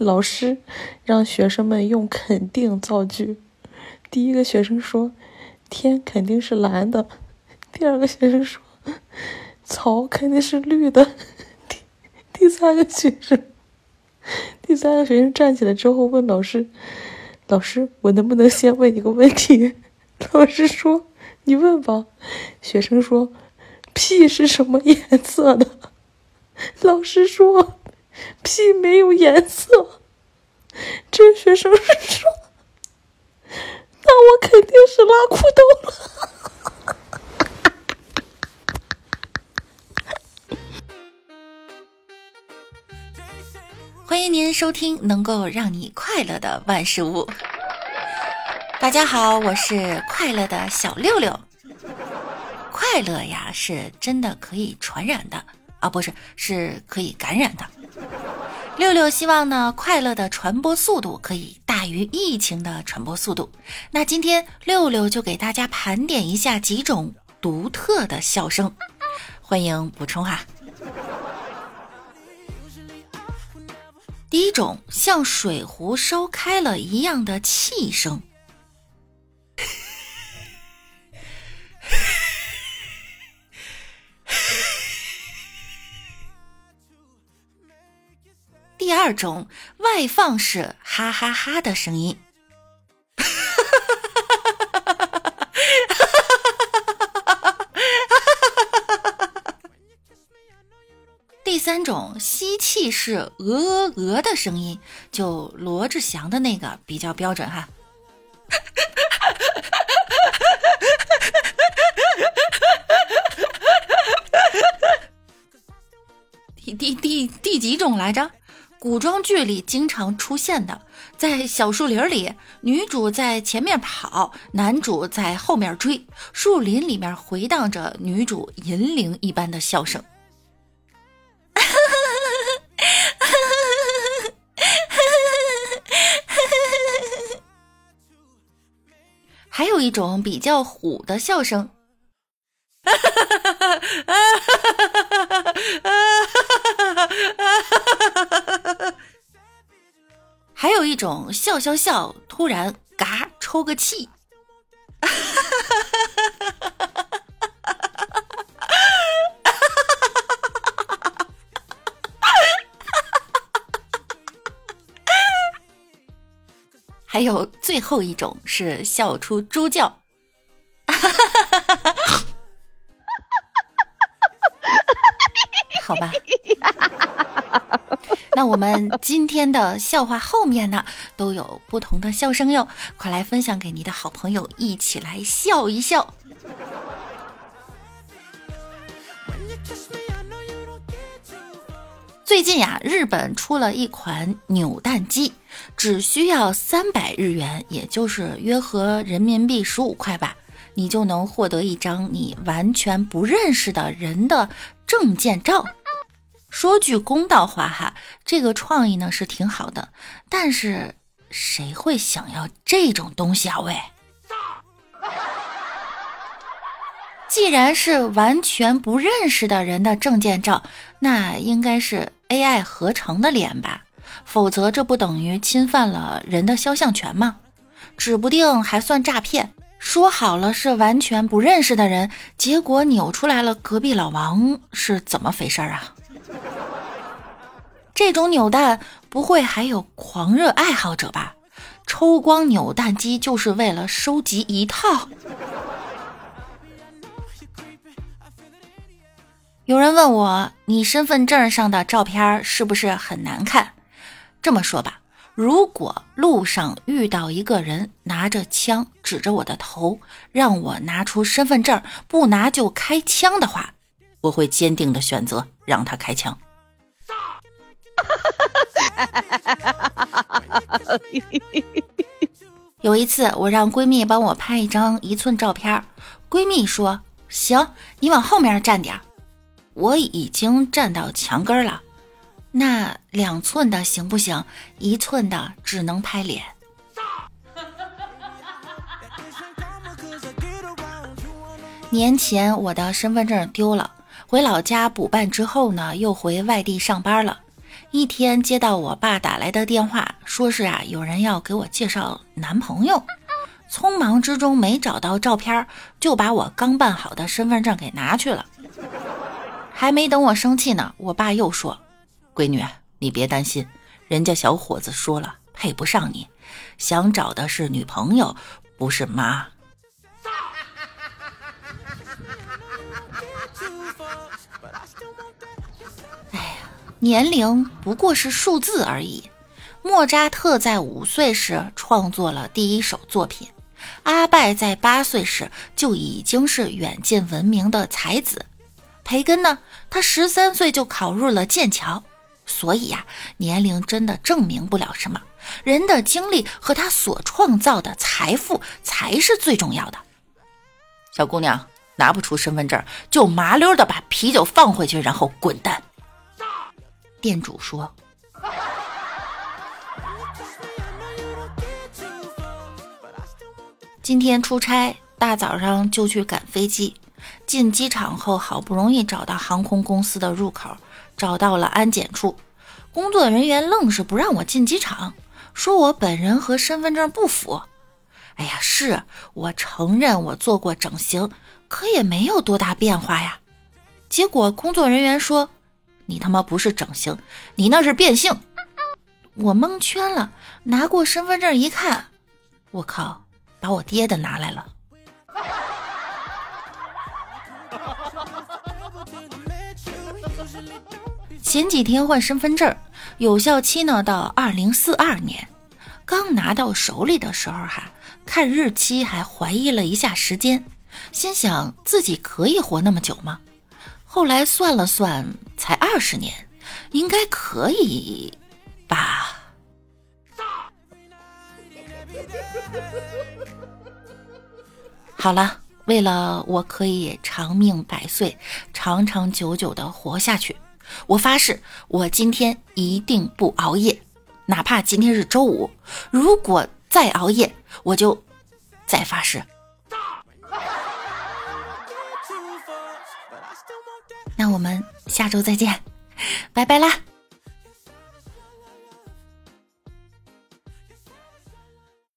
老师让学生们用肯定造句。第一个学生说：“天肯定是蓝的。”第二个学生说：“草肯定是绿的。”第第三个学生，第三个学生站起来之后问老师：“老师，我能不能先问一个问题？” 老师说：“你问吧。”学生说：“屁是什么颜色的？” 老师说：“屁没有颜色。”这学生说：“那我肯定是拉裤兜了。”欢迎您收听能够让你快乐的万事屋。大家好，我是快乐的小六六。快乐呀，是真的可以传染的啊，不是，是可以感染的。六六希望呢，快乐的传播速度可以大于疫情的传播速度。那今天六六就给大家盘点一下几种独特的笑声，欢迎补充哈。第一种像水壶烧开了一样的气声。第二种外放式哈哈哈的声音。第三种吸气式鹅鹅鹅的声音，就罗志祥的那个比较标准哈。第第第第几种来着？古装剧里经常出现的，在小树林里，女主在前面跑，男主在后面追，树林里面回荡着女主银铃一般的笑声。还有一种比较虎的笑声。还有一种笑笑笑，突然嘎抽个气。还有最后一种是笑出猪叫。好吧，那我们今天的笑话后面呢，都有不同的笑声哟，快来分享给你的好朋友，一起来笑一笑。最近呀，日本出了一款扭蛋机，只需要三百日元，也就是约合人民币十五块吧，你就能获得一张你完全不认识的人的证件照。说句公道话哈，这个创意呢是挺好的，但是谁会想要这种东西啊？喂，既然是完全不认识的人的证件照，那应该是 AI 合成的脸吧？否则这不等于侵犯了人的肖像权吗？指不定还算诈骗。说好了是完全不认识的人，结果扭出来了隔壁老王，是怎么回事啊？这种扭蛋不会还有狂热爱好者吧？抽光扭蛋机就是为了收集一套。有人问我，你身份证上的照片是不是很难看？这么说吧，如果路上遇到一个人拿着枪指着我的头，让我拿出身份证，不拿就开枪的话，我会坚定的选择让他开枪。有一次，我让闺蜜帮我拍一张一寸照片，闺蜜说：“行，你往后面站点。”我已经站到墙根了，那两寸的行不行？一寸的只能拍脸。年前我的身份证丢了，回老家补办之后呢，又回外地上班了。一天接到我爸打来的电话，说是啊，有人要给我介绍男朋友。匆忙之中没找到照片，就把我刚办好的身份证给拿去了。还没等我生气呢，我爸又说：“闺女，你别担心，人家小伙子说了，配不上你，想找的是女朋友，不是妈。”哎呀，年龄不过是数字而已。莫扎特在五岁时创作了第一首作品。阿拜在八岁时就已经是远近闻名的才子，培根呢，他十三岁就考入了剑桥。所以呀，年龄真的证明不了什么，人的经历和他所创造的财富才是最重要的。小姑娘拿不出身份证，就麻溜的把啤酒放回去，然后滚蛋。店主说。今天出差，大早上就去赶飞机。进机场后，好不容易找到航空公司的入口，找到了安检处，工作人员愣是不让我进机场，说我本人和身份证不符。哎呀，是我承认我做过整形，可也没有多大变化呀。结果工作人员说：“你他妈不是整形，你那是变性。”我蒙圈了，拿过身份证一看，我靠！把我爹的拿来了。前几天换身份证，有效期呢到二零四二年。刚拿到手里的时候哈，看日期还怀疑了一下时间，心想自己可以活那么久吗？后来算了算，才二十年，应该可以吧。好了，为了我可以长命百岁、长长久久的活下去，我发誓，我今天一定不熬夜，哪怕今天是周五，如果再熬夜，我就再发誓。下周再见，拜拜啦。